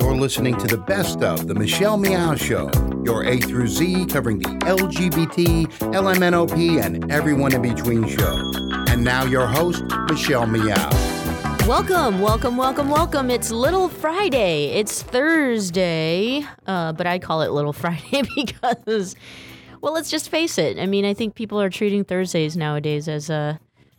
You're listening to the best of The Michelle Meow Show, your A through Z covering the LGBT, LMNOP, and everyone in between show. And now your host, Michelle Meow. Welcome, welcome, welcome, welcome. It's Little Friday. It's Thursday, uh, but I call it Little Friday because, well, let's just face it. I mean, I think people are treating Thursdays nowadays as a,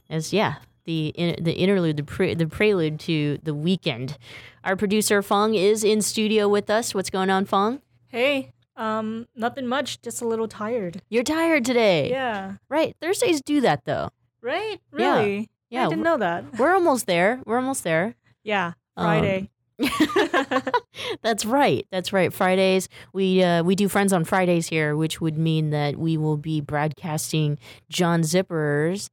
as yeah, the the interlude, the pre, the prelude to the weekend. Our producer Fong is in studio with us. What's going on, Fong? Hey, um, nothing much. Just a little tired. You're tired today. Yeah. Right. Thursdays do that though. Right? Really? Yeah, I didn't know that. We're almost there. We're almost there. Yeah. Um, Friday. That's right. That's right. Fridays we uh, we do friends on Fridays here, which would mean that we will be broadcasting John Zipperer's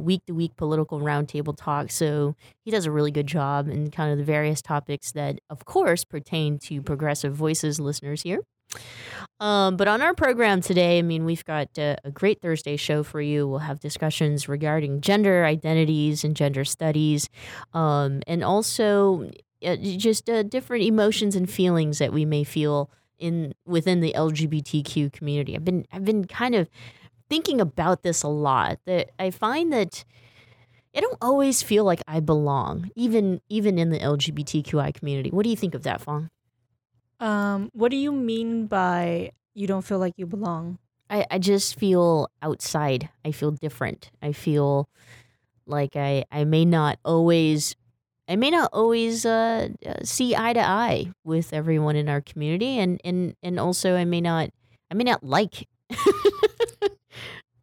week to week political roundtable talk. So he does a really good job in kind of the various topics that, of course, pertain to Progressive Voices listeners here. Um, but on our program today, I mean, we've got uh, a great Thursday show for you. We'll have discussions regarding gender identities and gender studies, um, and also uh, just uh, different emotions and feelings that we may feel in within the LGBTQ community. I've been I've been kind of thinking about this a lot. That I find that I don't always feel like I belong, even even in the LGBTQI community. What do you think of that, Fong? Um, what do you mean by you don't feel like you belong? I, I just feel outside. I feel different. I feel like I, I may not always I may not always uh, uh, see eye to eye with everyone in our community, and, and, and also I may not I may not like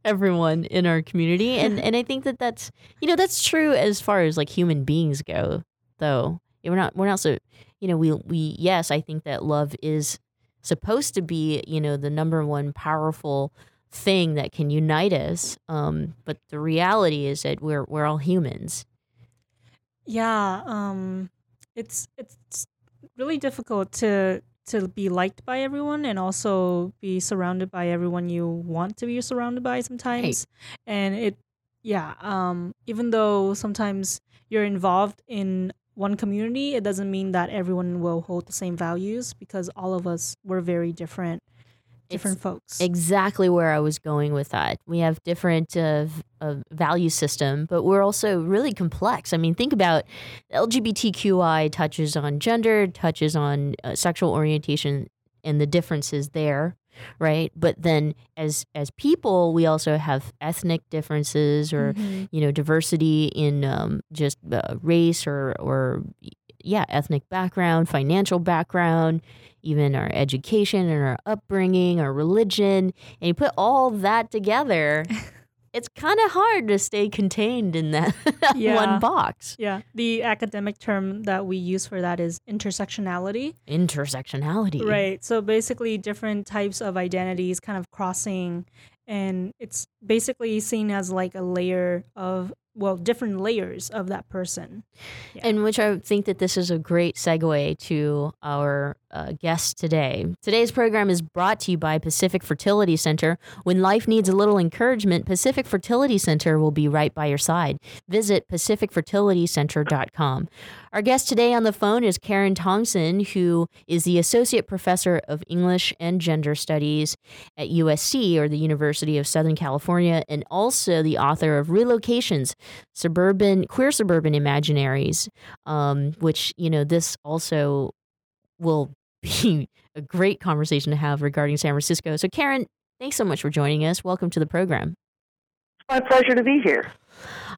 everyone in our community, and and I think that that's you know that's true as far as like human beings go, though we're not we're not so you know we we yes I think that love is supposed to be you know the number one powerful thing that can unite us, um, but the reality is that we're we're all humans. Yeah. Um, it's it's really difficult to to be liked by everyone and also be surrounded by everyone you want to be surrounded by sometimes. And it, yeah. Um, even though sometimes you're involved in one community, it doesn't mean that everyone will hold the same values because all of us we're very different, different folks. exactly where I was going with that. We have different uh, uh, value system, but we're also really complex. I mean, think about LGBTQI touches on gender, touches on uh, sexual orientation, and the differences there, right? But then as as people, we also have ethnic differences or Mhm. you know diversity in um, just uh, race or or yeah ethnic background financial background even our education and our upbringing our religion and you put all that together it's kind of hard to stay contained in that Yeah. one box Yeah, the academic term that we use for that is intersectionality. intersectionality Right. So basically, different types of identities kind of crossing, and it's basically seen as like a layer of, well, different layers of that person. Yeah. In which I think that this is a great segue to our uh, guest today. Today's program is brought to you by Pacific Fertility Center. When life needs a little encouragement, Pacific Fertility Center will be right by your side. Visit pacificfertilitycenter.com. Our guest today on the phone is Karen Tongson, who is the Associate Professor of English and Gender Studies at USC, or the University of Southern California, and also the author of Relocations Suburban Queer Suburban Imaginaries, um, which, you know, this also will be a great conversation to have regarding San Francisco. So, Karen, thanks so much for joining us. Welcome to the program. My pleasure to be here.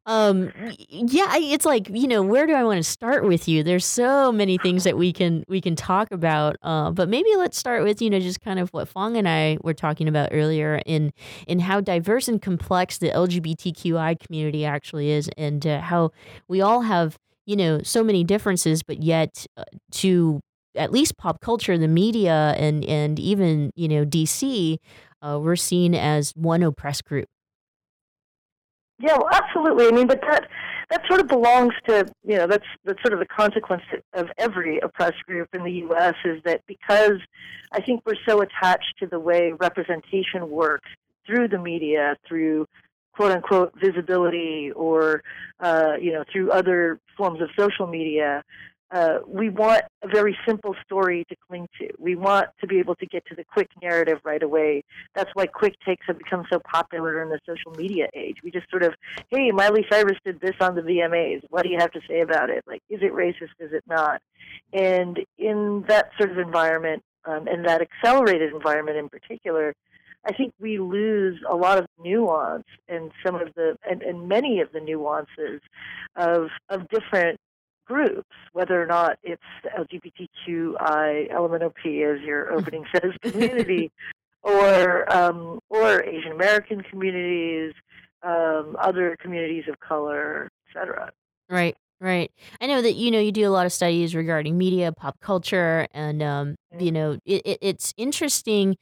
Um, yeah, it's like you know, where do I want to start with you? There's so many things that we can we can talk about, uh, but maybe let's start with you know just kind of what Fong and I were talking about earlier in in how diverse and complex the LGBTQI community actually is, and uh, how we all have you know so many differences, but yet uh, to at least pop culture, the media, and and even you know DC, uh, we're seen as one oppressed group. Yeah, well, absolutely. I mean, but that that sort of belongs to you know that's that's sort of the consequence of every oppressed group in the U.S. is that because I think we're so attached to the way representation works through the media, through quote unquote visibility, or uh, you know through other forms of social media. Uh, we want a very simple story to cling to. We want to be able to get to the quick narrative right away. That's why quick takes have become so popular in the social media age. We just sort of, hey, Miley Cyrus did this on the VMAs. What do you have to say about it? Like, is it racist? Is it not? And in that sort of environment, um, and that accelerated environment in particular, I think we lose a lot of nuance and some of the and, and many of the nuances of of different groups, whether or not it's LGBTQI LMNOP as your opening says community, or um, or Asian American communities, um, other communities of color, etc. Right. Right. I know that you know you do a lot of studies regarding media, pop culture, and um, you know it, it, it's interesting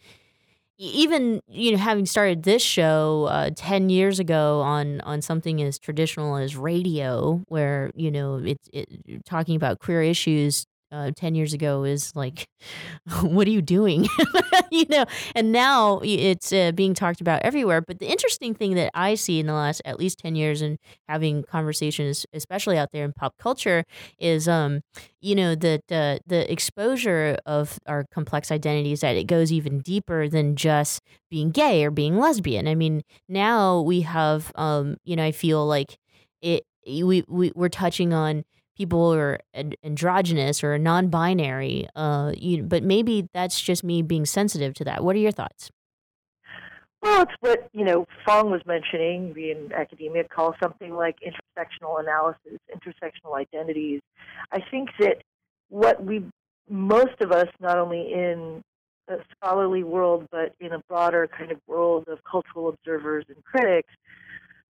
even you know having started this show uh, 10 years ago on on something as traditional as radio where you know it's it, talking about queer issues uh, 10 years ago is like, what are you doing? you know, and now it's uh, being talked about everywhere. But the interesting thing that I see in the last at least 10 years and having conversations, especially out there in pop culture, is, um, you know, that uh, the exposure of our complex identities, that it goes even deeper than just being gay or being lesbian. I mean, now we have, um, you know, I feel like it, we, we, we're touching on people are androgynous or non-binary uh, you, but maybe that's just me being sensitive to that. What are your thoughts? Well it's what you know fong was mentioning we in academia call something like intersectional analysis intersectional identities. I think that what we most of us not only in a scholarly world but in a broader kind of world of cultural observers and critics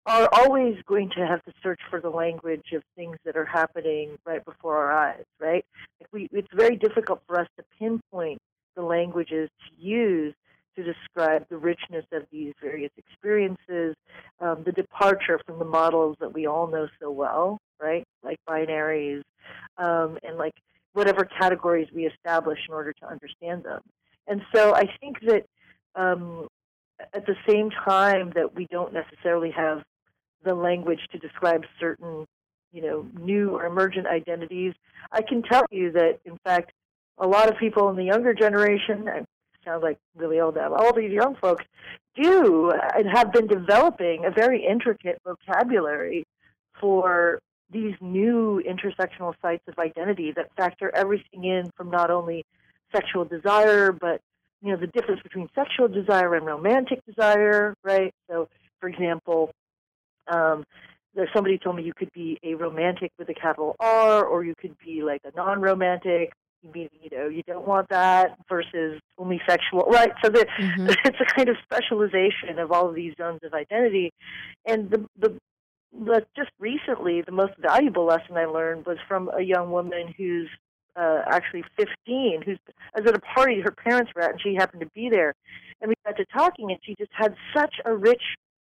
are always going to have to search for the language of things that are happening right before our eyes, right? Like we, it's very difficult for us to pinpoint the languages to use to describe the richness of these various experiences, um, the departure from the models that we all know so well, right? Like binaries, um, and like whatever categories we establish in order to understand them. And so I think that um, at the same time that we don't necessarily have the language to describe certain, you know, new or emergent identities. I can tell you that, in fact, a lot of people in the younger generation, I sound like really old now, all these young folks do and have been developing a very intricate vocabulary for these new intersectional sites of identity that factor everything in from not only sexual desire, but you know the difference between sexual desire and romantic desire, right? So, for example, um, there's somebody told me you could be a romantic with a capital R, or you could be like a non-romantic. Meaning, you know, you don't want that versus only sexual, right? So the, mm-hmm. it's a kind of specialization of all of these zones of identity, and the the the just recently the most valuable lesson I learned was from a young woman who's uh, actually 15, who's I was at a party her parents were at, and she happened to be there, and we got to talking, and she just had such a rich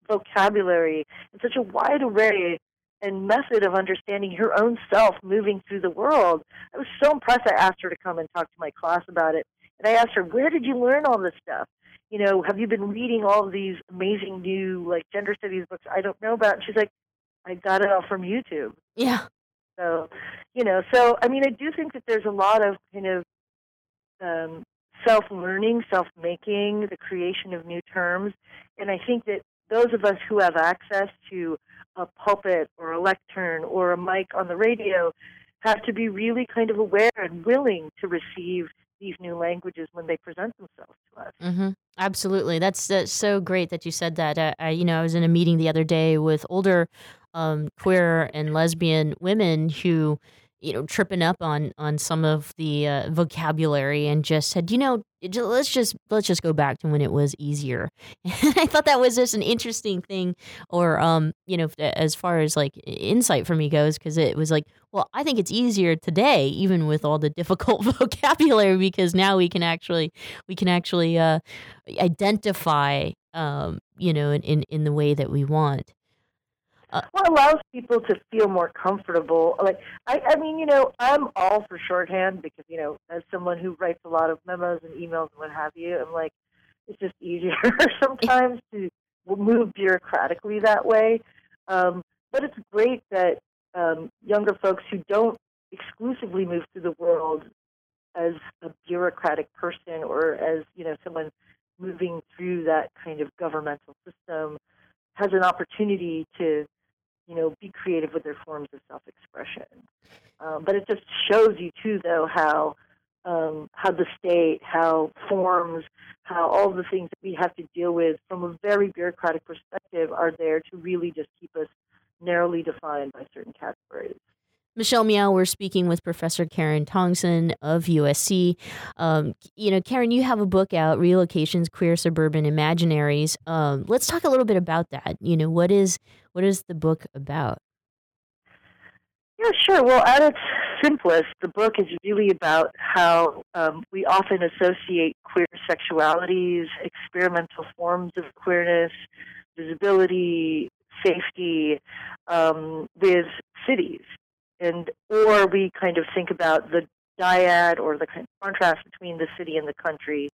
vocabulary and such a wide array and method of understanding her own self moving through the world. I was so impressed. I asked her to come and talk to my class about it. And I asked her, where did you learn all this stuff? You know, have you been reading all of these amazing new like gender studies books I don't know about? And she's like, I got it all from YouTube. Yeah. So, you know, so I mean, I do think that there's a lot of kind of um, self learning, self making, the creation of new terms. And I think that those of us who have access to a pulpit or a lectern or a mic on the radio have to be really kind of aware and willing to receive these new languages when they present themselves to us. Mm-hmm. Absolutely, that's, so great that you said that. Uh, I, you know, I was in a meeting the other day with older um, queer and lesbian women who you know tripping up on on some of the uh, vocabulary and just said you know let's just let's just go back to when it was easier. And i thought that was just an interesting thing or um you know as far as like insight for me goes because it was like well i think it's easier today even with all the difficult vocabulary because now we can actually we can actually uh identify um you know in in, in the way that we want uh, what allows people to feel more comfortable. Like I, I mean, you know, I'm all for shorthand because you know, as someone who writes a lot of memos and emails and what have you, I'm like, it's just easier sometimes to move bureaucratically that way. Um, but it's great that um, younger folks who don't exclusively move through the world as a bureaucratic person or as you know someone moving through that kind of governmental system has an opportunity to you know be creative with their forms of self-expression um, but it just shows you too though how um, how the state how forms how all the things that we have to deal with from a very bureaucratic perspective are there to really just keep us narrowly defined by certain categories Michelle Meow, we're speaking with Professor Karen Tongson of USC. Um, you know, Karen, you have a book out, Relocations: Queer Suburban Imaginaries. Um, let's talk a little bit about that. You know, what is what is the book about? Yeah, sure. Well, at its simplest, the book is really about how um, we often associate queer sexualities, experimental forms of queerness, visibility, safety um, with cities and or we kind of think about the dyad or the contrast between the city and the country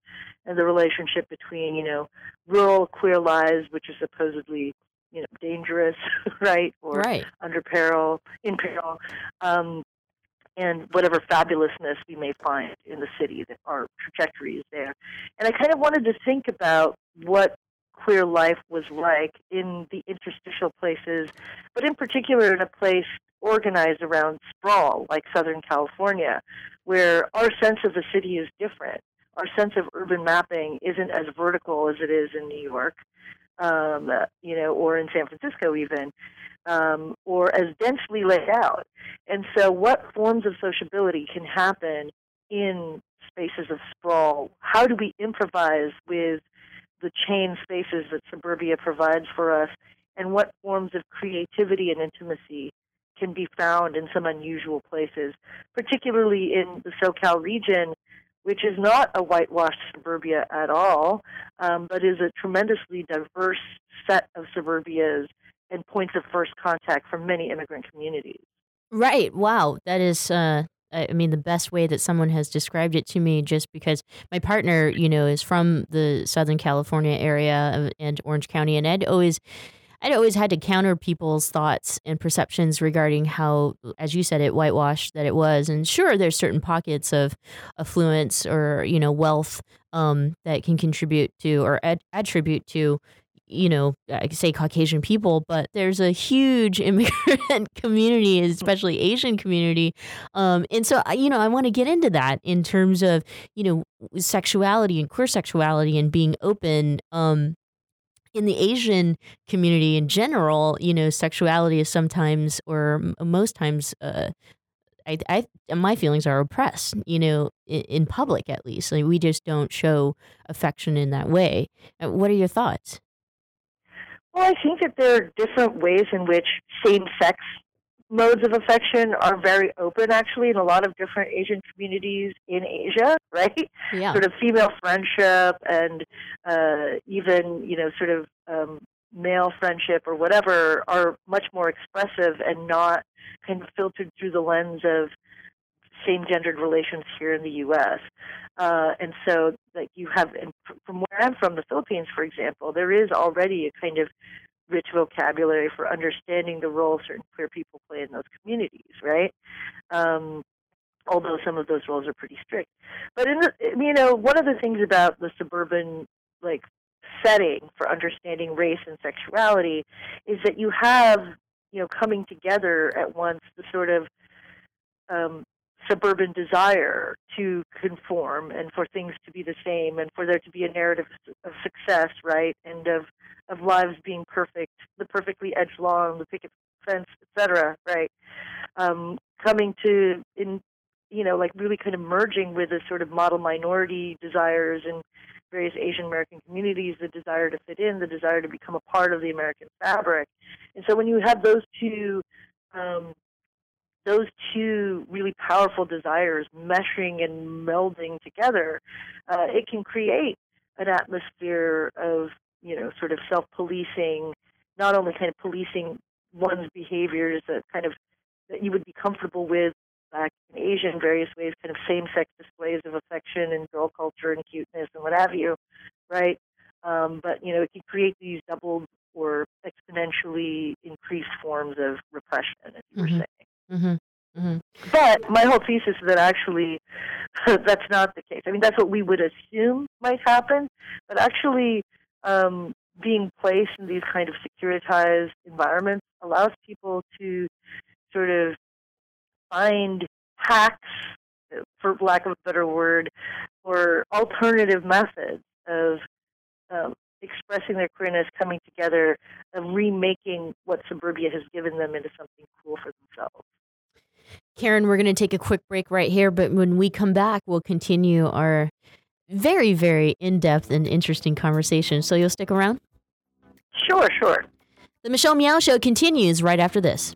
and the relationship between you know rural queer lives which are supposedly you know dangerous right or right. under peril in peril um, and whatever fabulousness we may find in the city that our trajectory is there and i kind of wanted to think about what queer life was like in the interstitial places but in particular in a place organized around sprawl, like Southern California, where our sense of the city is different. Our sense of urban mapping isn't as vertical as it is in New York, um, you know, or in San Francisco even, um, or as densely laid out. And so, what forms of sociability can happen in spaces of sprawl? How do we improvise with the chain spaces that suburbia provides for us? And what forms of creativity and intimacy can be found in some unusual places, particularly in the SoCal region, which is not a whitewashed suburbia at all, um, but is a tremendously diverse set of suburbias and points of first contact for many immigrant communities. Right. Wow. That is. Uh... I mean, the best way that someone has described it to me, just because my partner, you know, is from the Southern California area and Orange County, and I'd always I'd always had to counter people's thoughts and perceptions regarding how, as you said, it whitewashed that it was. And sure, there's certain pockets of affluence or you know wealth um, that can contribute to or ad- attribute to you know, I say Caucasian people, but there's a huge immigrant community, especially Asian community. Um, and so, you know, I want to get into that in terms of, you know, sexuality and queer sexuality and being open. Um, in the Asian community in general, you know, sexuality is sometimes or most times, uh, I, I, my feelings are oppressed, you know, in, in public at least. Like we just don't show affection in that way. Uh, what are your thoughts? Well, I think that there are different ways in which same sex modes of affection are very open actually in a lot of different Asian communities in Asia, right? Yeah. Sort of female friendship and uh, even, you know, sort of um, male friendship or whatever are much more expressive and not kind of filtered through the lens of same gendered relations here in the U.S. Uh, and so, like you have, and from where I'm from, the Philippines, for example, there is already a kind of rich vocabulary for understanding the role certain queer people play in those communities, right? Um, although some of those roles are pretty strict. But in the, you know, one of the things about the suburban like setting for understanding race and sexuality is that you have you know coming together at once the sort of um, suburban desire to conform and for things to be the same and for there to be a narrative of success, right, and of of lives being perfect, the perfectly edged lawn, the picket fence, etc., right, um, coming to in you know like really kind of merging with the sort of model minority desires in various Asian American communities, the desire to fit in, the desire to become a part of the American fabric, and so when you have those two um, those two really powerful desires meshing and melding together, uh, it can create an atmosphere of, you know, sort of self policing, not only kind of policing one's behaviors that kind of that you would be comfortable with back in Asia in various ways, kind of same sex displays of affection and girl culture and cuteness and what have you, right? Um, but you know, it can create these doubled or exponentially increased forms of repression, as you mm-hmm. were saying. Mm-hmm. Mm-hmm. But my whole thesis is that actually that's not the case. I mean, that's what we would assume might happen, but actually um, being placed in these kind of securitized environments allows people to sort of find hacks, for lack of a better word, or alternative methods of um, expressing their queerness, coming together, and remaking what suburbia has given them into something cool for themselves. Karen, we're going to take a quick break right here, but when we come back, we'll continue our very, very in depth and interesting conversation. So you'll stick around? Sure, sure. The Michelle Meow Show continues right after this.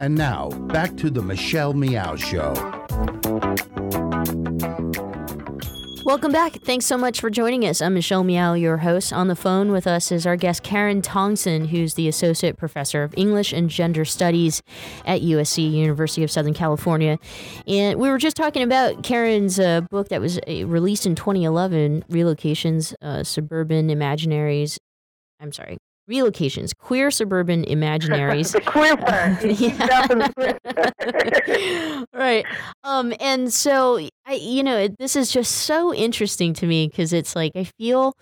And now, back to the Michelle Meow Show. Welcome back. Thanks so much for joining us. I'm Michelle Meow, your host. On the phone with us is our guest, Karen Tongson, who's the Associate Professor of English and Gender Studies at USC, University of Southern California. And we were just talking about Karen's uh, book that was uh, released in 2011, Relocations, uh, Suburban Imaginaries. I'm sorry, relocations, queer suburban imaginaries. the queer part. right. Um, and so I, you know, this is just so interesting to me because it's like I feel.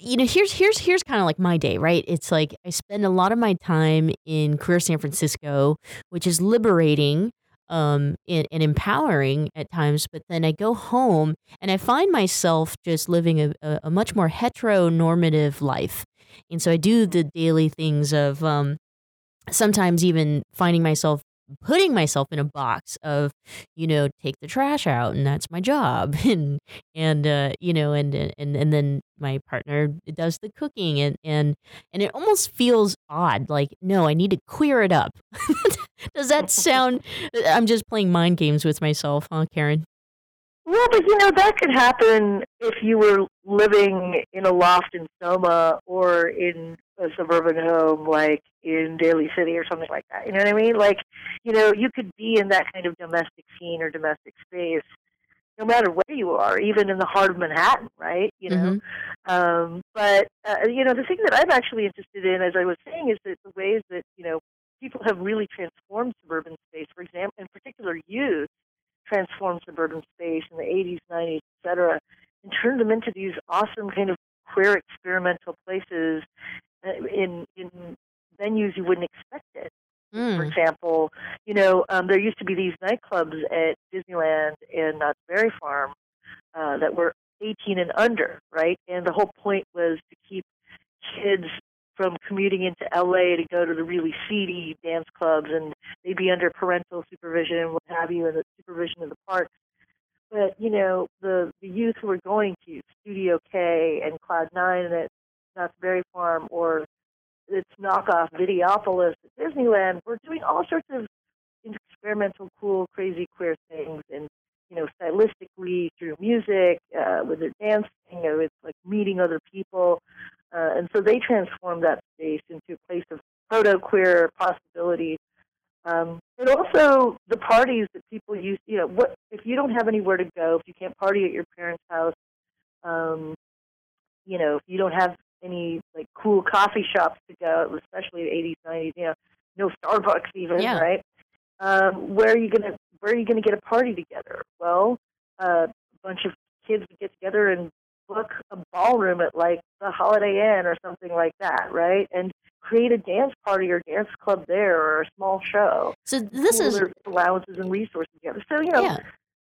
you know, here's here's here's kind of like my day, right? It's like I spend a lot of my time in queer San Francisco, which is liberating um, and, and, empowering at times. But then I go home and I find myself just living a, a, a much more heteronormative life. And so I do the daily things of um, sometimes even finding myself putting myself in a box of you know take the trash out and that's my job and and uh you know and and and then my partner does the cooking and and and it almost feels odd like no i need to queer it up does that sound i'm just playing mind games with myself huh karen well, but you know that could happen if you were living in a loft in Soma or in a suburban home like in Daly City or something like that. You know what I mean? Like, you know, you could be in that kind of domestic scene or domestic space no matter where you are, even in the heart of Manhattan, right? You know, mm-hmm. um, but uh, you know, the thing that I'm actually interested in, as I was saying, is that the ways that you know people have really transformed suburban space. For example, in particular, youth transformed suburban space in the 80s, 90s, et cetera, and turned them into these awesome kind of queer experimental places uh, in in venues you wouldn't expect it. For Mm. example, you know, um, there used to be these nightclubs at Disneyland and Knott's Berry Farm uh, that were 18 and under, right? And the whole point was to keep kids from commuting into LA to go to the really seedy dance clubs, and they'd be under parental supervision and what have you, and the supervision of the park. But you know, the the youth who were going to Studio K and Cloud Nine at Knott's Berry Farm, or its knockoff Videopolis at Disneyland, were doing all sorts of experimental, cool, crazy, queer things, and you know, stylistically through music, uh, with their dancing, you know, it's like meeting other people, uh, and so they transformed that space into a place of proto-queer possibility. Um, but also the parties that people use. You know, what if you don't have anywhere to go? If you can't party at your parents' house, um, you know, if you don't have any like cool coffee shops to go, especially the 80s, 90s, you know, no Starbucks even, Yeah. right? Um, where are you gonna Where are you gonna get a party together? Well, uh, a bunch of kids would get together and book a ballroom at like the Holiday Inn or something like that, right? And create a dance party or dance club there or a small show. So this is allowances and resources together. So you know, yeah.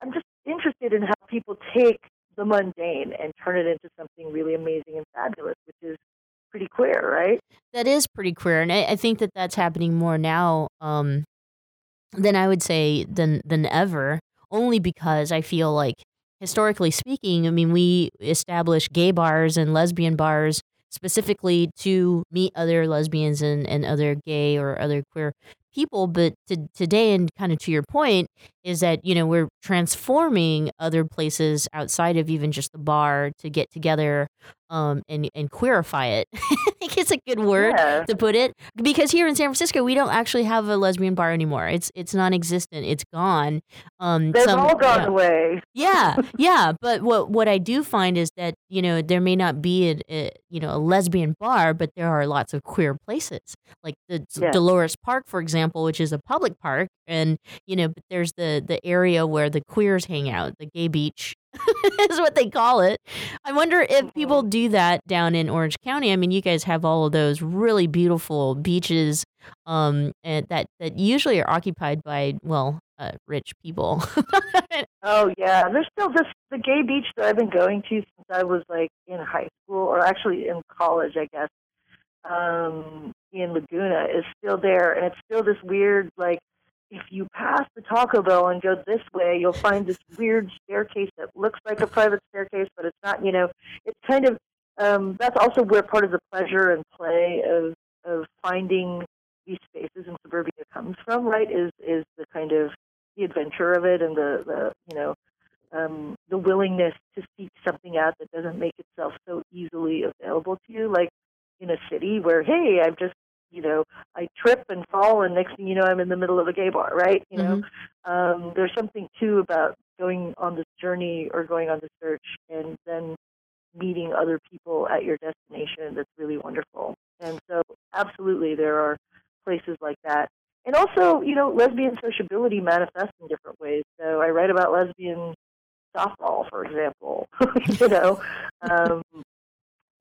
I'm just interested in how people take the mundane and turn it into something really amazing and fabulous, which is pretty queer, right? that is pretty queer, and I, I think that that's happening more now um, than I would say than than ever. Only because I feel like historically speaking, I mean, we established gay bars and lesbian bars specifically to meet other lesbians and, and other gay or other queer people. But to, today, and kind of to your point, is that, you know, we're transforming other places outside of even just the bar to get together um, and, and queerify it. It's a good word Yeah. to put it because here in San Francisco we don't actually have a lesbian bar anymore. It's it's non-existent. It's gone. Um, They've some- all gone yeah. away. Yeah, yeah, but what what I do find is that you know there may not be a, a you know a lesbian bar, but there are lots of queer places like the. Dolores Park, for example, which is a public park, and you know but there's the the area where the queers hang out, the gay beach is what they call it. I wonder if people Mm-hmm. do that down in Orange County. I mean, you guys have all of those really beautiful beaches, um, and that that usually are occupied by well, uh, rich people. Oh yeah, there's still this the gay beach that I've been going to since I was like in high school or actually in college, I guess. Um, in Laguna is still there, and it's still this weird like. If you pass the Taco Bell and go this way, you'll find this weird staircase that looks like a private staircase, but it's not. You know, it's kind of um, that's also where part of the pleasure and play of of finding these spaces in suburbia comes from, right? Is is the kind of the adventure of it and the, the you know um, the willingness to seek something out that doesn't make itself so easily available to you, like in a city where hey, I've just you know I trip and fall and next thing you know I'm in the middle of a gay bar, right? You know, um, there's something too about going on this journey or going on this search and then meeting other people at your destination that's really wonderful. And so, absolutely, there are places like that. And also, you know, lesbian sociability manifests in different ways. So I write about lesbian softball, for example, you know, um,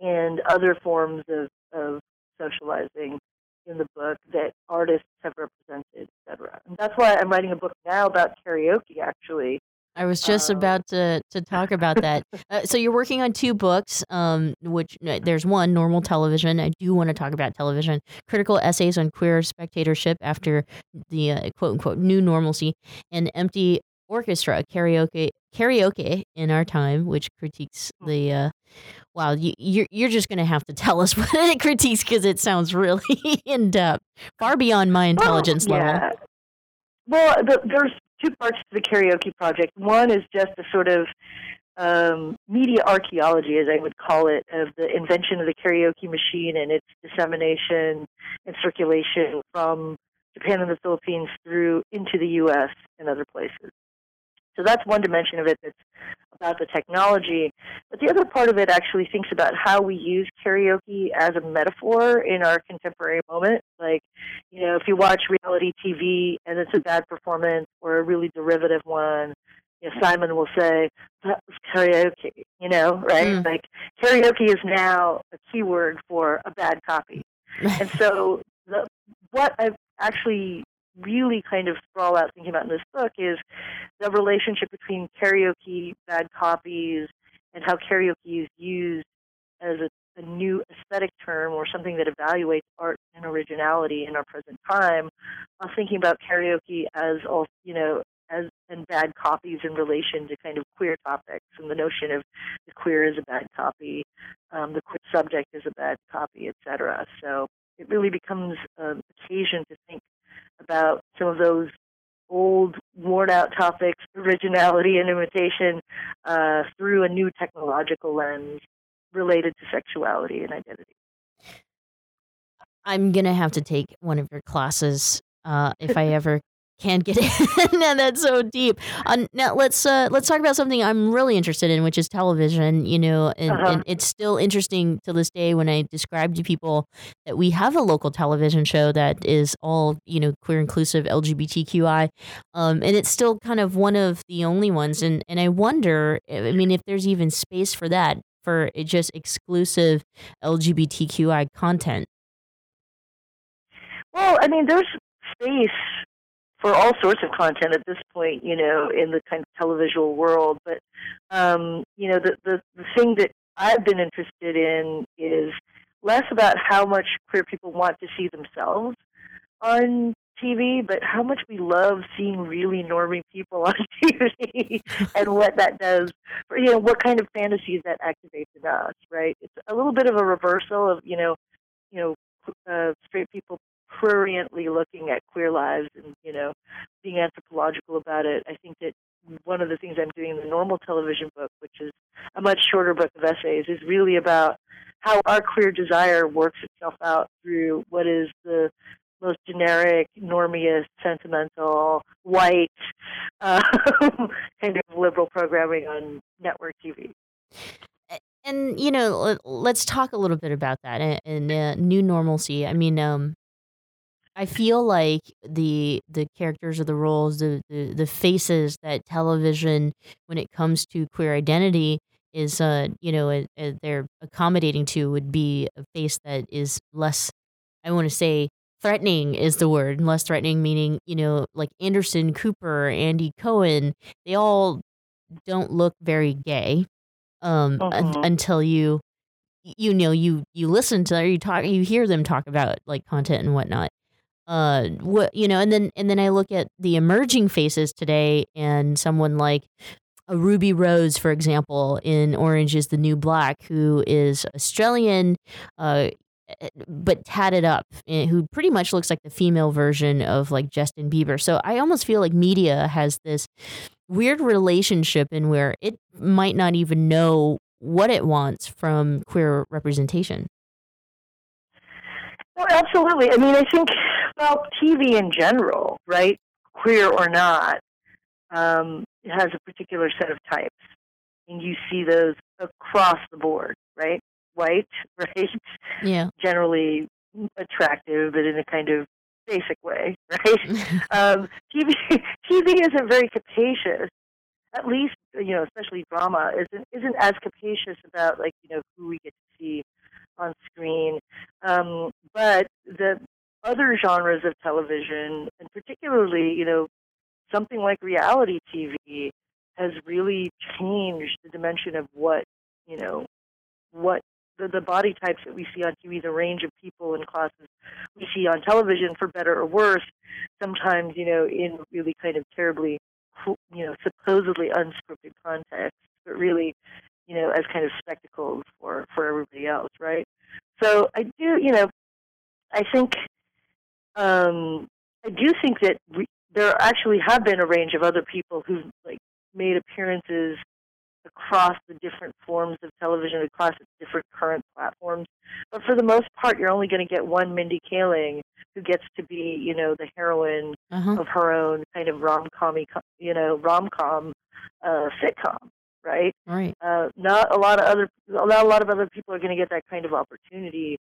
and other forms of, of socializing in the book that artists have represented, etc. And that's why I'm writing a book now about karaoke, actually. I was just Um, about to, to talk about that. uh, so you're working on two books, um, which uh, there's one, Normal Television. I do want to talk about television. Critical essays on queer spectatorship after the uh, quote unquote new normalcy, and Empty Orchestra karaoke karaoke in our time, which critiques the. Uh, wow, you, you're you're just gonna have to tell us what it critiques because it sounds really in depth, far beyond my intelligence well, level. yeah. Well, the, there's two parts to the karaoke project. One is just a sort of um, media archaeology, as I would call it, of the invention of the karaoke machine and its dissemination and circulation from Japan and the Philippines through into the U.S. and other places. So that's one dimension of it that's about the technology. But the other part of it actually thinks about how we use karaoke as a metaphor in our contemporary moment. Like, you know, if you watch reality TV and it's a bad performance or a really derivative one, you know, Simon will say, that was karaoke, you know, right? Mm. Like, karaoke is now a keyword for a bad copy. And so the, what I've actually really kind of sprawl out thinking about in this book is the relationship between karaoke, bad copies, and how karaoke is used as a, a new aesthetic term or something that evaluates art and originality in our present time. While thinking about karaoke as all you know as and bad copies in relation to kind of queer topics and the notion of the queer is a bad copy, um, the queer subject is a bad copy, etc. So it really becomes an occasion to think about some of those old, worn out topics, originality and imitation, uh, through a new technological lens related to sexuality and identity. I'm gonna have to take one of your classes uh, if I ever can't get in. and that's so deep. Uh, now let's uh, let's talk about something I'm really interested in, which is television. You know, and, Uh-huh. and it's still interesting to this day when I describe to people that we have a local television show that is all you know queer inclusive LGBTQI, um, and it's still kind of one of the only ones. And and I wonder, I mean, if there's even space for that for just exclusive LGBTQI content. Well, I mean, there's space for all sorts of content at this point, you know, in the kind of televisual world. But, um, you know, the, the, the thing that I've been interested in is less about how much queer people want to see themselves on TV, but how much we love seeing really normie people on TV and what that does, for, you know, what kind of fantasies that activates in us, right? It's a little bit of a reversal of, you know, you know, uh, straight people pruriently looking at queer lives and you know being anthropological about it. I think that one of the things I'm doing in the normal television book, which is a much shorter book of essays, is really about how our queer desire works itself out through what is the most generic, normiest, sentimental, white um, kind of liberal programming on network TV. and you know let, let's talk a little bit about that and, and uh, new normalcy i mean um i feel like the the characters or the roles the, the the faces that television when it comes to queer identity is uh you know uh, uh, they're accommodating to would be a face that is less i want to say threatening is the word less threatening meaning you know like anderson cooper andy cohen they all don't look very gay um un- Mhm. until you you know you you listen to or you talk you hear them talk about like content and whatnot uh what you know and then and then i look at the emerging faces today and someone like a ruby rose for example in orange is the new black who is australian uh eh, but tatted up eh, who pretty much looks like the female version of like justin bieber so i almost feel like media has this weird relationship in where it might not even know what it wants from queer representation. Well, absolutely. I mean, I think, well, TV in general, right, queer or not, um, it has a particular set of types. And you see those across the board, right? White, right? Yeah. Generally attractive, but in a kind of basic way, right? um, TV, TV isn't very capacious. At least, you know, especially drama isn't isn't as capacious about like you know who we get to see on screen. Um, but the other genres of television, and particularly, you know, something like reality TV, has really changed the dimension of what you know what the, the body types that we see on TV, the range of people and classes we see on television, for better or worse. Sometimes, you know, in really kind of terribly, you know, supposedly unscripted context, but really, you know, as kind of spectacles for for everybody else, right? So I do, you know, I think, um, I do think that we, there actually have been a range of other people who've like made appearances across the different forms of television, across different current platforms. But for the most part, you're only going to get one Mindy Kaling who gets to be, you know, the heroine Uh-huh. of her own kind of rom com, you know, rom com uh, sitcom, right? Right. Uh, not a lot of other, not a lot of other people are going to get that kind of opportunity.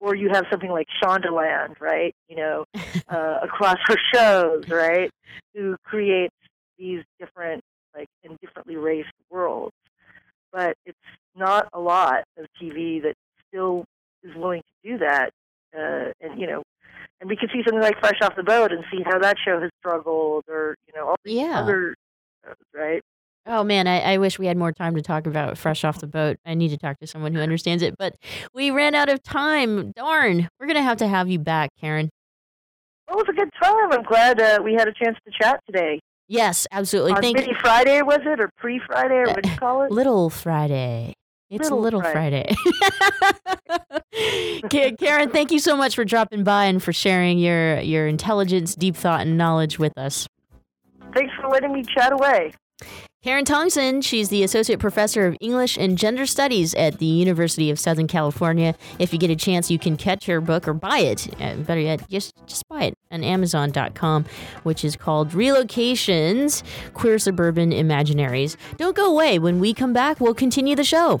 Or you have something like Shondaland, right? You know, uh, across her shows, right? Who creates these different, like, in differently raced worlds. But it's not a lot of TV that still is willing to do that. Uh, and, you know, and we could see something like Fresh Off the Boat and see how that show has struggled, or you know, all these Yeah. other shows, right? Oh man, I, I wish we had more time to talk about Fresh Off the Boat. I need to talk to someone who understands it, but we ran out of time. Darn. We're going to have to have you back, Karen. Well, it was a good time. I'm glad uh, we had a chance to chat today. Yes, absolutely. On Thank Mini Friday, was it, or Pre Friday, or what do you call it? Little Friday. It's Little Little, Friday. Friday. Karen, thank you so much for dropping by and for sharing your your intelligence, deep thought, and knowledge with us. Thanks for letting me chat away. Karen Tongson, she's the Associate Professor of English and Gender Studies at the University of Southern California. If you get a chance, you can catch her book or buy it. Uh, better yet, just, just buy it on Amazon.com, which is called Relocations Queer Suburban Imaginaries. Don't go away. When we come back, we'll continue the show.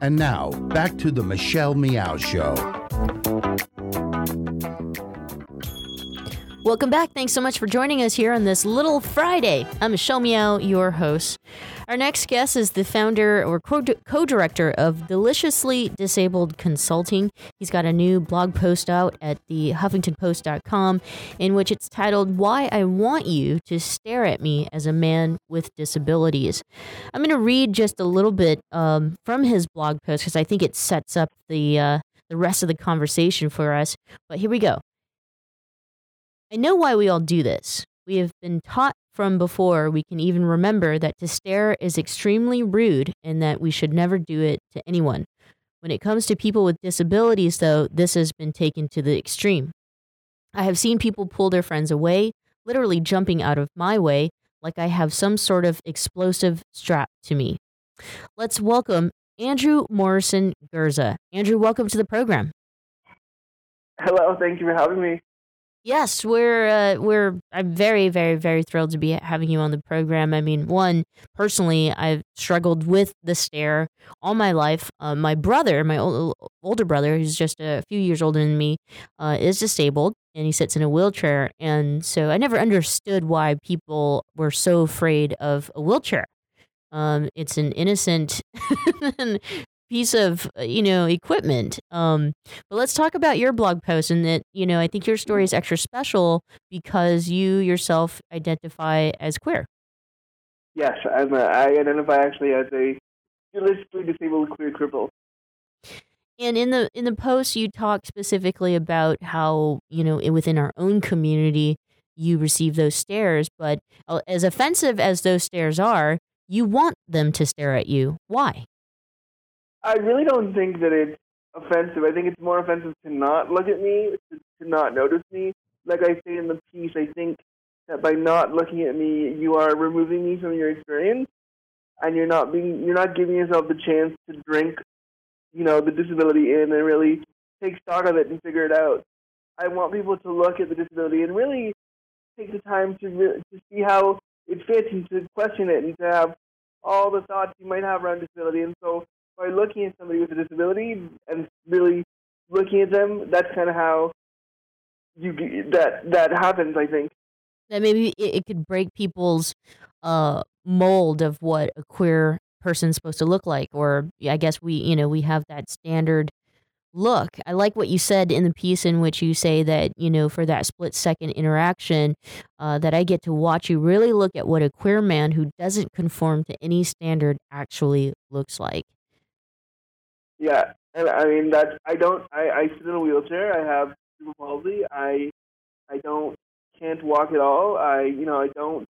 And now, back to the Michelle Meow Show. Welcome back. Thanks so much for joining us here on this little Friday. I'm Michelle Meow, your host. Our next guest is the founder or co director of Deliciously Disabled Consulting. He's got a new blog post out at the HuffingtonPost.com in which it's titled Why I Want You to Stare at Me as a Man with Disabilities. I'm going to read just a little bit um, from his blog post because I think it sets up the, uh, the rest of the conversation for us. But here we go. I know why we all do this. We have been taught from before we can even remember that to stare is extremely rude and that we should never do it to anyone. When it comes to people with disabilities, though, this has been taken to the extreme. I have seen people pull their friends away, literally jumping out of my way, like I have some sort of explosive strapped to me. Let's welcome Andrew Morrison Gurza. Andrew, welcome to the program. Hello, thank you for having me. Yes, we're uh, we're I'm very very very thrilled to be having you on the program. I mean, one personally, I've struggled with the stare all my life. Uh, my brother, my ol- older brother, who's just a few years older than me, uh, is disabled and he sits in a wheelchair, and so I never understood why people were so afraid of a wheelchair. Um, it's an innocent piece of uh, you know equipment. Um, but let's talk about your blog post, and that you know I think your story is extra special because you yourself identify as queer. Yes, I'm a, I identify actually as a realistically disabled queer cripple. And in the in the post, you talk specifically about how you know within our own community you receive those stares, but uh, as offensive as those stares are, you want them to stare at you. Why? I really don't think that it's offensive. I think it's more offensive to not look at me, to, to not notice me. Like I say in the piece, I think that by not looking at me, you are removing me from your experience, and you're not being, you're not giving yourself the chance to drink, you know, the disability in and really take stock of it and figure it out. I want people to look at the disability and really take the time to re- to see how it fits and to question it and to have all the thoughts you might have around disability. And so by looking at somebody with a disability and really looking at them, that's kind of how you that that happens. I think that maybe it, it could break people's uh, mold of what a queer person's supposed to look like, or I guess we you know we have that standard look. I like what you said in the piece in which you say that, you know, for that split second interaction, uh, that I get to watch you really look at what a queer man who doesn't conform to any standard actually looks like. Yeah. And I mean, that's, I don't, I, I sit in a wheelchair. I have cerebral palsy. I, I don't, can't walk at all. I, you know, I don't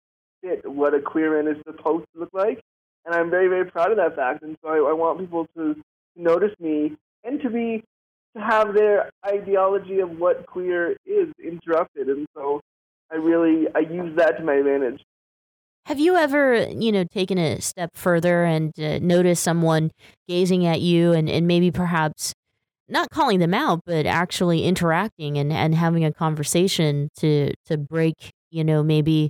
fit what a queer man is supposed to look like. And I'm very, very proud of that fact. And so I, I want people to notice me and to be to have their ideology of what queer is interrupted. And so I really I use that to my advantage. Have you ever, you know, taken a step further and uh, noticed someone gazing at you and, and maybe perhaps not calling them out, but actually interacting and, and having a conversation to to break, you know, maybe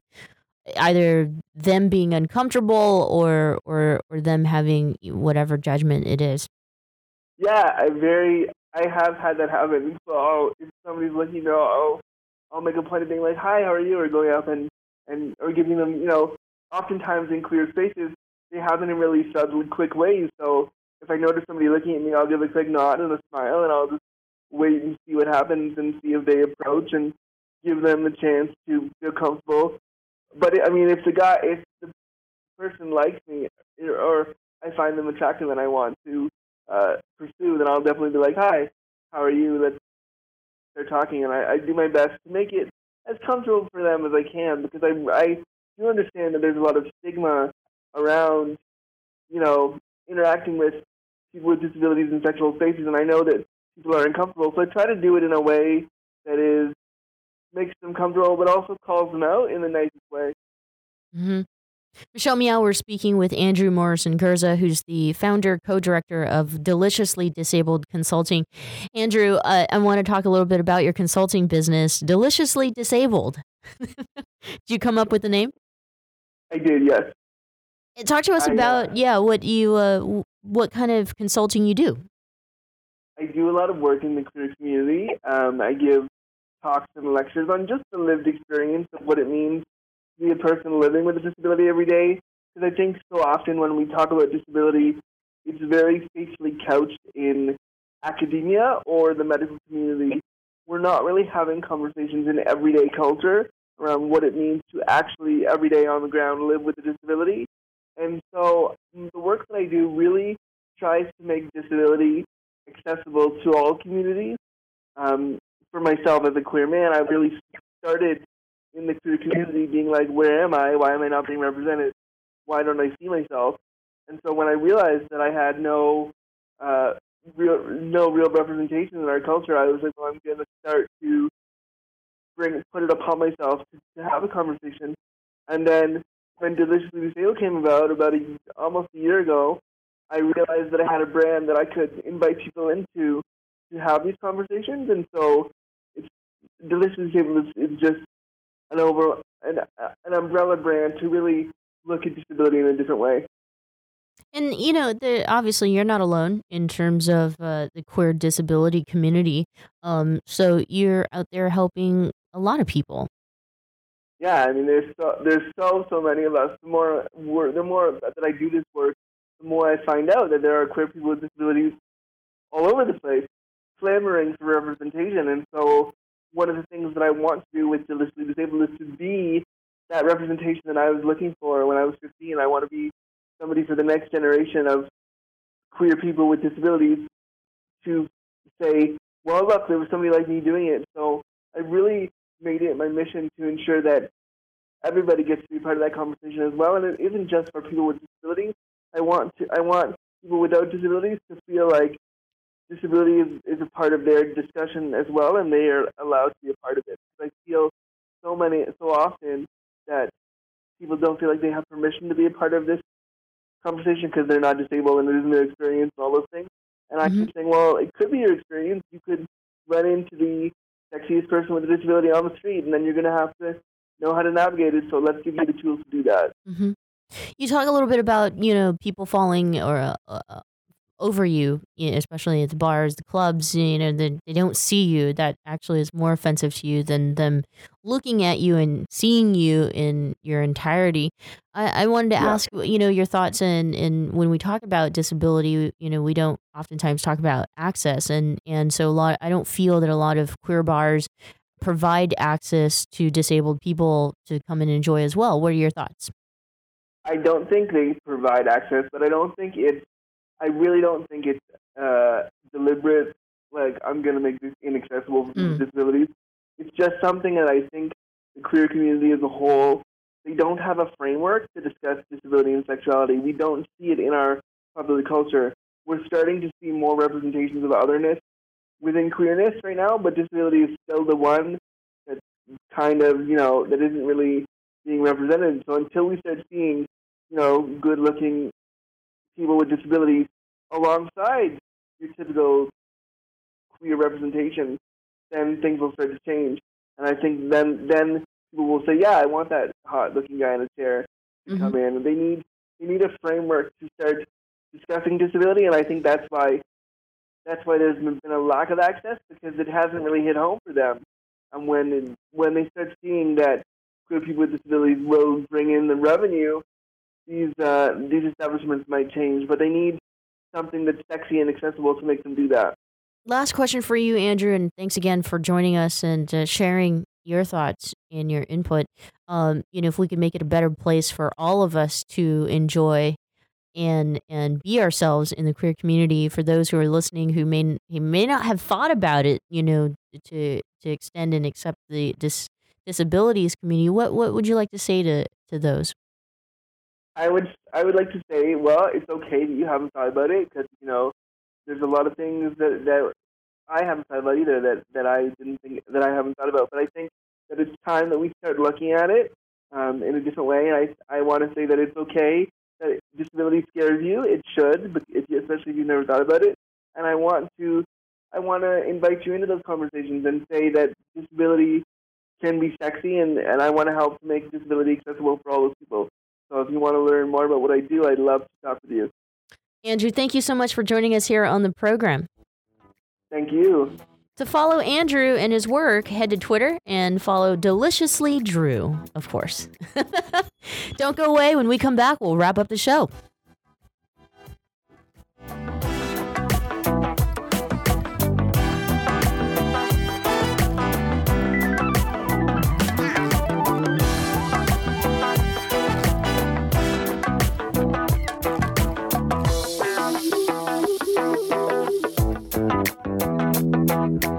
either them being uncomfortable or or or them having whatever judgment it is? Yeah, I very I have had that happen. So oh, if somebody's looking, you know, oh, I'll make a point of being like, "Hi, how are you?" or going up and and or giving them, you know, oftentimes in clear spaces, they happen in really subtle, quick ways. So if I notice somebody looking at me, I'll give a quick nod and a smile, and I'll just wait and see what happens and see if they approach and give them the chance to feel comfortable. But I mean, if the guy, if the person likes me, or I find them attractive and I want to uh, pursue, then I'll definitely be like, "Hi, how are you?" Let's start talking, and I, I do my best to make it as comfortable for them as I can because I I do understand that there's a lot of stigma around, you know, interacting with people with disabilities in sexual spaces, and I know that people are uncomfortable. So I try to do it in a way that is makes them comfortable, but also calls them out in the nicest way. Mm-hmm. Michelle Meow, we're speaking with Andrew Morrison Gurza, who's the founder, co director of Deliciously Disabled Consulting. Andrew, uh, I want to talk a little bit about your consulting business, Deliciously Disabled. did you come up with the name? I did, yes. And talk to us I, about, uh, yeah, what you, uh, what kind of consulting you do. I do a lot of work in the queer community. Um, I give talks and lectures on just the lived experience of what it means be a person living with a disability every day. Because I think so often when we talk about disability, it's very facially couched in academia or the medical community. We're not really having conversations in everyday culture around what it means to actually every day on the ground live with a disability. And so the work that I do really tries to make disability accessible to all communities. Um, for myself as a queer man, I really started in the queer community being like, where am I? Why am I not being represented? Why don't I see myself? And so when I realized that I had no uh, real no real representation in our culture, I was like, well, I'm going to start to bring put it upon myself to, to have a conversation. And then when Deliciously Disabled came about, about a, almost a year ago, I realized that I had a brand that I could invite people into to have these conversations. And so it's Deliciously Disabled is, is just an over an, an umbrella brand to really look at disability in a different way. And you know, the, obviously, you're not alone in terms of uh, the queer disability community. Um, so you're out there helping a lot of people. Yeah, I mean, there's so there's so so many of us. The more the more that I do this work, the more I find out that there are queer people with disabilities all over the place, clamoring for representation. And so, one of the things that I want to do with Deliciously Disabled is to be that representation that I was looking for when I was 15. I want to be somebody for the next generation of queer people with disabilities to say, well, look, there was somebody like me doing it. So I really made it my mission to ensure that everybody gets to be part of that conversation as well. And it isn't just for people with disabilities. I want to, I want people without disabilities to feel like disability is, is a part of their discussion as well, and they are allowed to be a part of it. I feel so many, so often that people don't feel like they have permission to be a part of this conversation because they're not disabled and it isn't their experience and all those things. And I Mhm. keep saying, well, it could be your experience. You could run into the sexiest person with a disability on the street, and then you're going to have to know how to navigate it. So let's give you the tools to do that. hmm You talk a little bit about you know people falling or uh, over you, you know, especially at the bars, the clubs. You know, they, they don't see you. That actually is more offensive to you than them looking at you and seeing you in your entirety. I, I wanted to Yeah. ask you know your thoughts and and when we talk about disability, you know, we don't oftentimes talk about access, and and so a lot. I don't feel that a lot of queer bars provide access to disabled people to come and enjoy as well. What are your thoughts? I don't think they provide access, but I don't think it's. I really don't think it's uh, deliberate. Like I'm going to make this inaccessible for with disabilities. It's just something that I think the queer community as a whole they don't have a framework to discuss disability and sexuality. We don't see it in our popular culture. We're starting to see more representations of otherness within queerness right now, but disability is still the one that's kind of you know that isn't really being represented. So until we start seeing you know, good looking people with disabilities alongside your typical queer representation, then things will start to change. And I think then then people will say, Yeah, I want that hot looking guy in a chair to mm-hmm. come in. And they need they need a framework to start discussing disability and I think that's why that's why there's been a lack of access because it hasn't really hit home for them. And when when they start seeing that queer people with disabilities will bring in the revenue these uh, these establishments might change, but they need something that's sexy and accessible to make them do that. Last question for you, Andrew, and thanks again for joining us and uh, sharing your thoughts and your input. Um, you know, if we could make it a better place for all of us to enjoy and and be ourselves in the queer community, for those who are listening who may who may not have thought about it, you know, to to extend and accept the dis, disabilities community, what what would you like to say to to those? I would I would like to say, well, it's okay that you haven't thought about it because you know there's a lot of things that that I haven't thought about either that that I didn't think that I haven't thought about. But I think that it's time that we start looking at it um, in a different way. And I I want to say that it's okay that disability scares you. It should, but especially if you've never thought about it. And I want to I want to invite you into those conversations and say that disability can be sexy, and and I want to help make disability accessible for all those people. So if you want to learn more about what I do, I'd love to talk with you. Andrew, thank you so much for joining us here on the program. Thank you. To follow Andrew and his work, head to Twitter and follow Deliciously Drew, of course. Don't go away. When we come back, we'll wrap up the show. Thank you.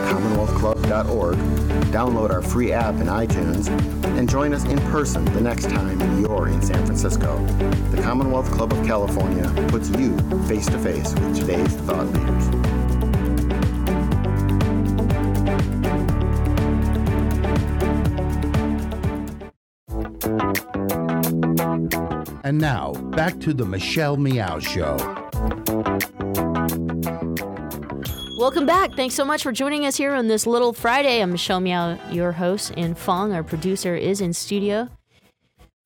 commonwealthclub.org, download our free app in iTunes, and join us in person the next time you're in San Francisco. The Commonwealth Club of California puts you face to face with today's thought leaders. And now, back to the Michelle Meow Show. Welcome back. Thanks so much for joining us here on this little Friday. I'm Michelle Meow, your host, and Fong, our producer, is in studio.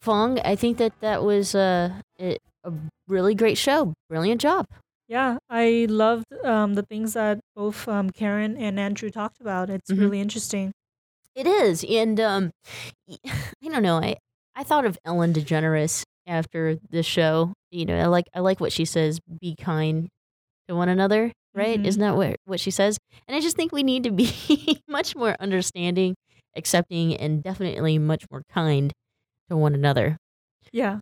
Fong, I think that that was uh, a, a really great show. Brilliant job. Yeah, I loved um, the things that both um, Karen and Andrew talked about. It's Mhm. really interesting. It is, and um, I don't know. I I thought of Ellen DeGeneres after the show. You know, I like I like what she says. Be kind to one another, right? Mhm. Isn't that what what she says? And I just think we need to be much more understanding, accepting, and definitely much more kind to one another. Yeah.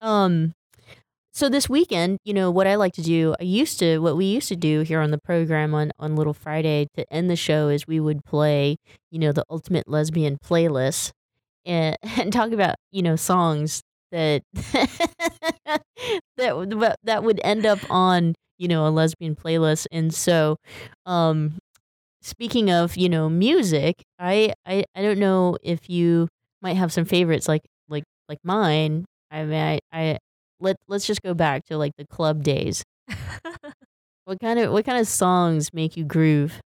Um, so this weekend, you know, what I like to do, I used to, what we used to do here on the program on, on Little Friday to end the show is we would play, you know, the ultimate lesbian playlist and, and talk about, you know, songs that, that, would- that would end up on, you know, a lesbian playlist. And so, um, speaking of, you know, music, I, I, I don't know if you might have some favorites like, like, like mine. I mean, I, I, let let's just go back to like the club days. what kind of what kind of songs make you groove?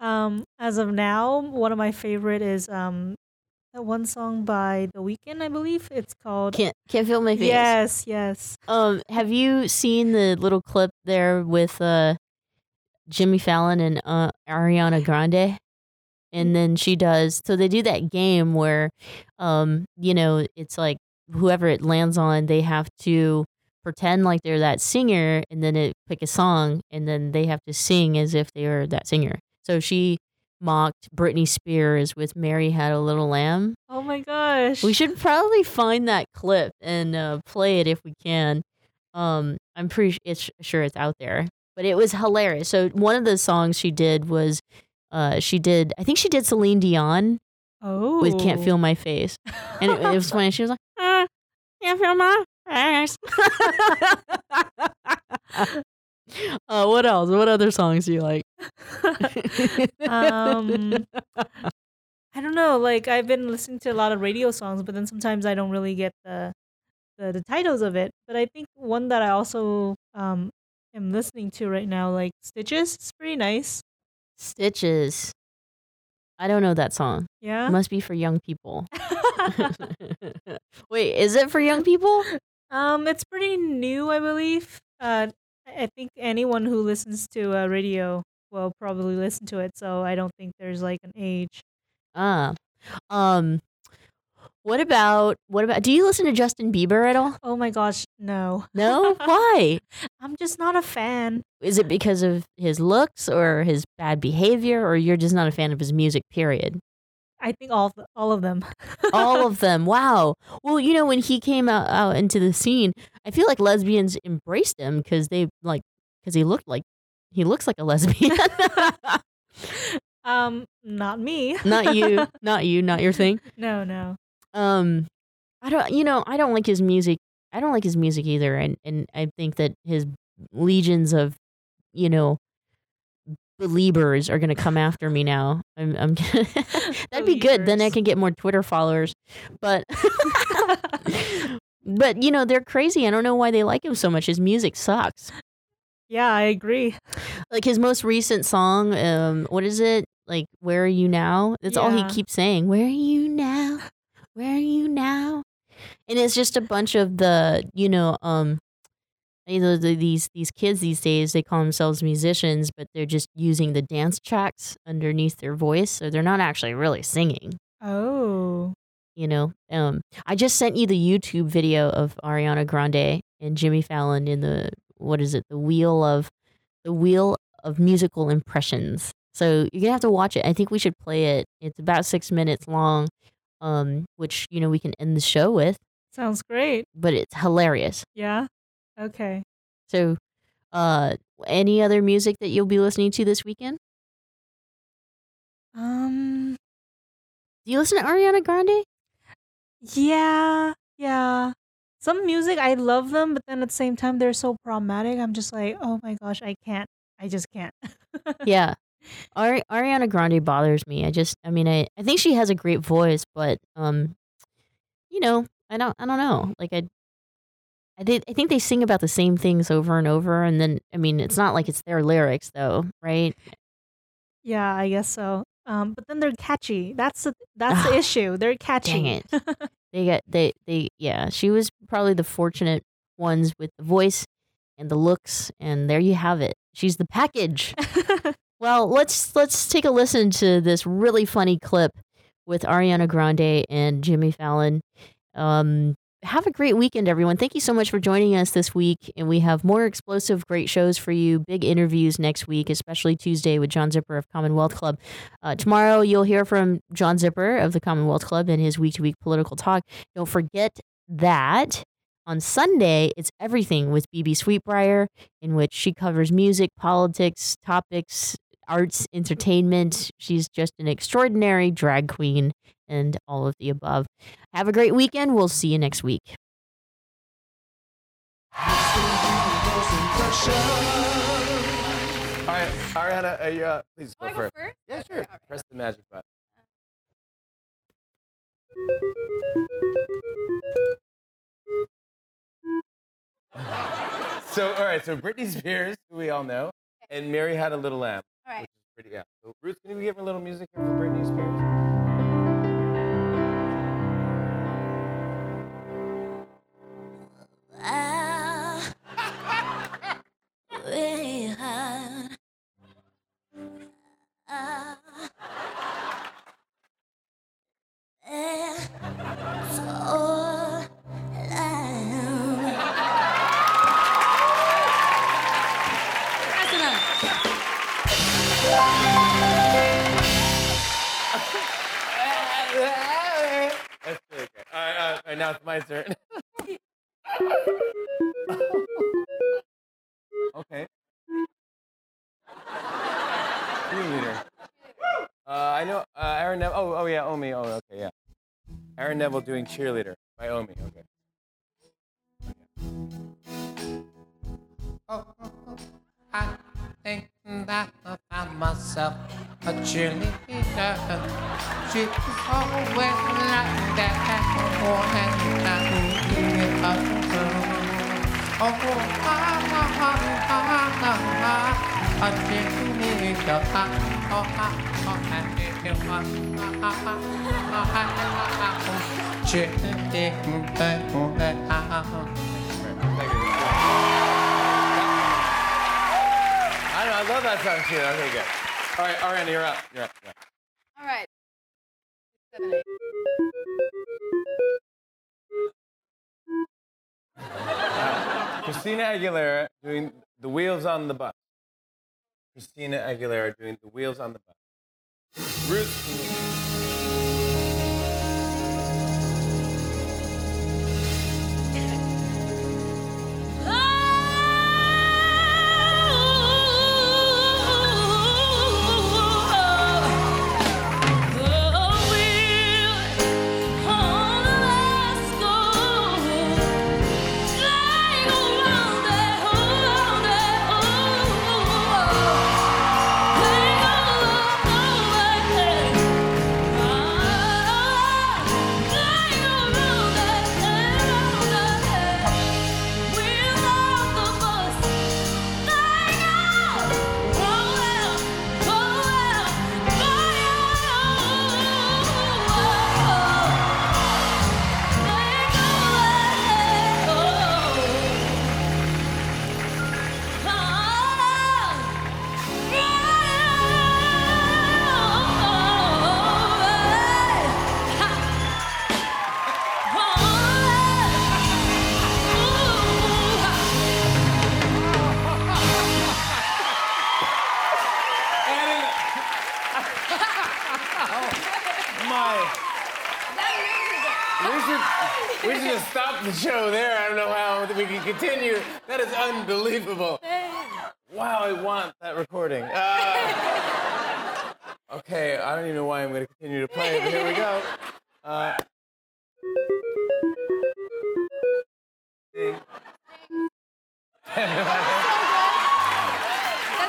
Um, as of now, one of my favorite is um, that one song by The Weeknd, I believe. It's called Can't can't feel my face. Yes, yes. Um, have you seen the little clip there with uh Jimmy Fallon and uh, Ariana Grande? And then she does so they do that game where um, you know, it's like whoever it lands on, they have to pretend like they're that singer and then it pick a song and then they have to sing as if they are that singer. So she mocked Britney Spears with Mary Had a Little Lamb. Oh my gosh. We should probably find that clip and uh, play it if we can. Um, I'm pretty it's, sure it's out there, but it was hilarious. So one of the songs she did was, uh, she did I think she did Celine Dion Oh. with "Can't Feel My Face," and it, it was funny. She was like, uh, "Can't feel my face." uh, what else? What other songs do you like? um I don't know, like I've been listening to a lot of radio songs, but then sometimes I don't really get the the, the titles of it. But I think one that I also um am listening to right now, like Stitches, it's pretty nice. Stitches. I don't know that song. Yeah? It must be for young people. Wait, is it for young people? Um, it's pretty new, I believe. Uh, I I think anyone who listens to uh, radio will probably listen to it. So I don't think there's like an age. Ah, um, what about what about? Do you listen to Justin Bieber at all? Oh my gosh, no. No, why? I'm just not a fan. Is it because of his looks or his bad behavior, or you're just not a fan of his music? Period. I think all of- all of them. all of them. Wow. Well, you know, when he came out, out into the scene, I feel like lesbians embraced him because they like because he looked like he looks like a lesbian. um, not me. not you, not you, not your thing. No, no. Um, I don't. You know, I don't like his music. I don't like his music either, and and I think that his legions of, you know, believers are gonna come after me now. I'm. I'm that'd be good. Then I can get more Twitter followers. But. But you know they're crazy. I don't know why they like him so much. His music sucks. Yeah, I agree. Like his most recent song, um, what is it? Like, where are you now? That's all he keeps saying. Where are you now? Where are you now? And it's just a bunch of the, you know, um, you know, the, these these kids these days they call themselves musicians, but they're just using the dance tracks underneath their voice, so they're not actually really singing. Oh. You know, um, I just sent you the YouTube video of Ariana Grande and Jimmy Fallon in the what is it? The wheel of the wheel of musical impressions. So you're gonna have to watch it. I think we should play it. It's about six minutes long, um, which you know we can end the show with, Sounds great. but it's hilarious. Yeah. Okay. So, uh, any other music that you'll be listening to this weekend? Um. Do you listen to Ariana Grande? Yeah. Yeah. Some music I love them, but then at the same time they're so problematic. I'm just like, oh my gosh, I can't. I just can't. yeah. Ari- Ariana Grande bothers me. I just, I mean, I, I think she has a great voice, but, um, you know, I don't, I don't know. Like, I, I did, I think they sing about the same things over and over, and then, I mean, it's not like it's their lyrics, though, right? Yeah, I guess so. Um, but then they're catchy. That's the that's the issue. They're catchy. Dang it. they get, they, they, yeah. She was probably the fortunate ones with the voice and the looks, and there you have it. She's the package. well, let's let's take a listen to this really funny clip with Ariana Grande and Jimmy Fallon. Um, have a great weekend, everyone. Thank you so much for joining us this week. And we have more explosive, great shows for you. Big interviews next week, especially Tuesday with John Zipperer of Commonwealth Club. Uh, tomorrow, you'll hear from John Zipperer of the Commonwealth Club and his week to week political talk. Don't forget that on Sunday, it's everything with BeBe Sweetbriar, in which she covers music, politics, topics, arts, entertainment. She's just an extraordinary drag queen and all of the above. Have a great weekend. We'll see you next week. All right, Ariana, uh, you, uh, please go I go first. first? Yeah, sure. Press the magic button. So, all right, so Britney Spears, who we all know, and Mary Had a Little Lamb. All right. Which is pretty, yeah. So, Roots, can we give her a little music here for Britney Spears? That's really great. All right, uh, all right, now it's my turn. okay. Cheerleader. Uh, I know uh, Aaron Neville. Oh, oh yeah, Omi. Oh, okay, yeah. Aaron Neville doing cheerleader by Omi. Okay. Oh, think that I found myself a cheerleader. She's always like that, oh, and I will give up. Oh, ah, ah, ah, ah, ah, ah, a cheerleader. Oh, ah, oh, and it is, ah, ah, ah, ah, ah, ah, ah, cheerleader. Oh, ah. I know. I love that song too. Okay, good. All right, Ariana, you're up. You're up. You're up. All right. Seven, eight. Christina Aguilera doing the wheels on the bus. Christina Aguilera doing the wheels on the bus. Roots.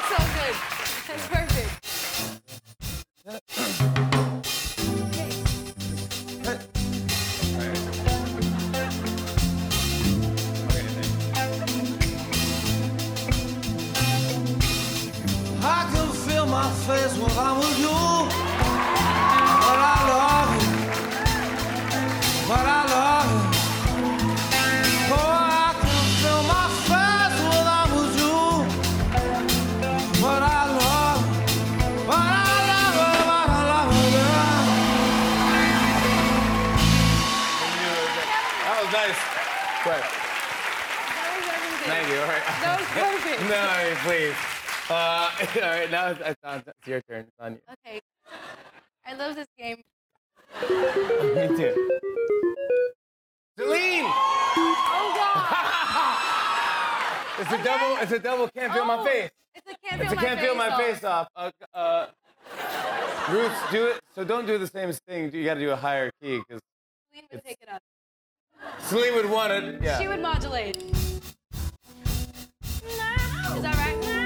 So good. That's perfect. It's a double. It's a double. Can't feel oh, my face. It's a can't feel, a can't my, feel face my face off. Uh, uh, roots, do it. So don't do the same thing. You got to do a higher key because. Celine would take it up. Celine would want it. Yeah. She would modulate. Is that right?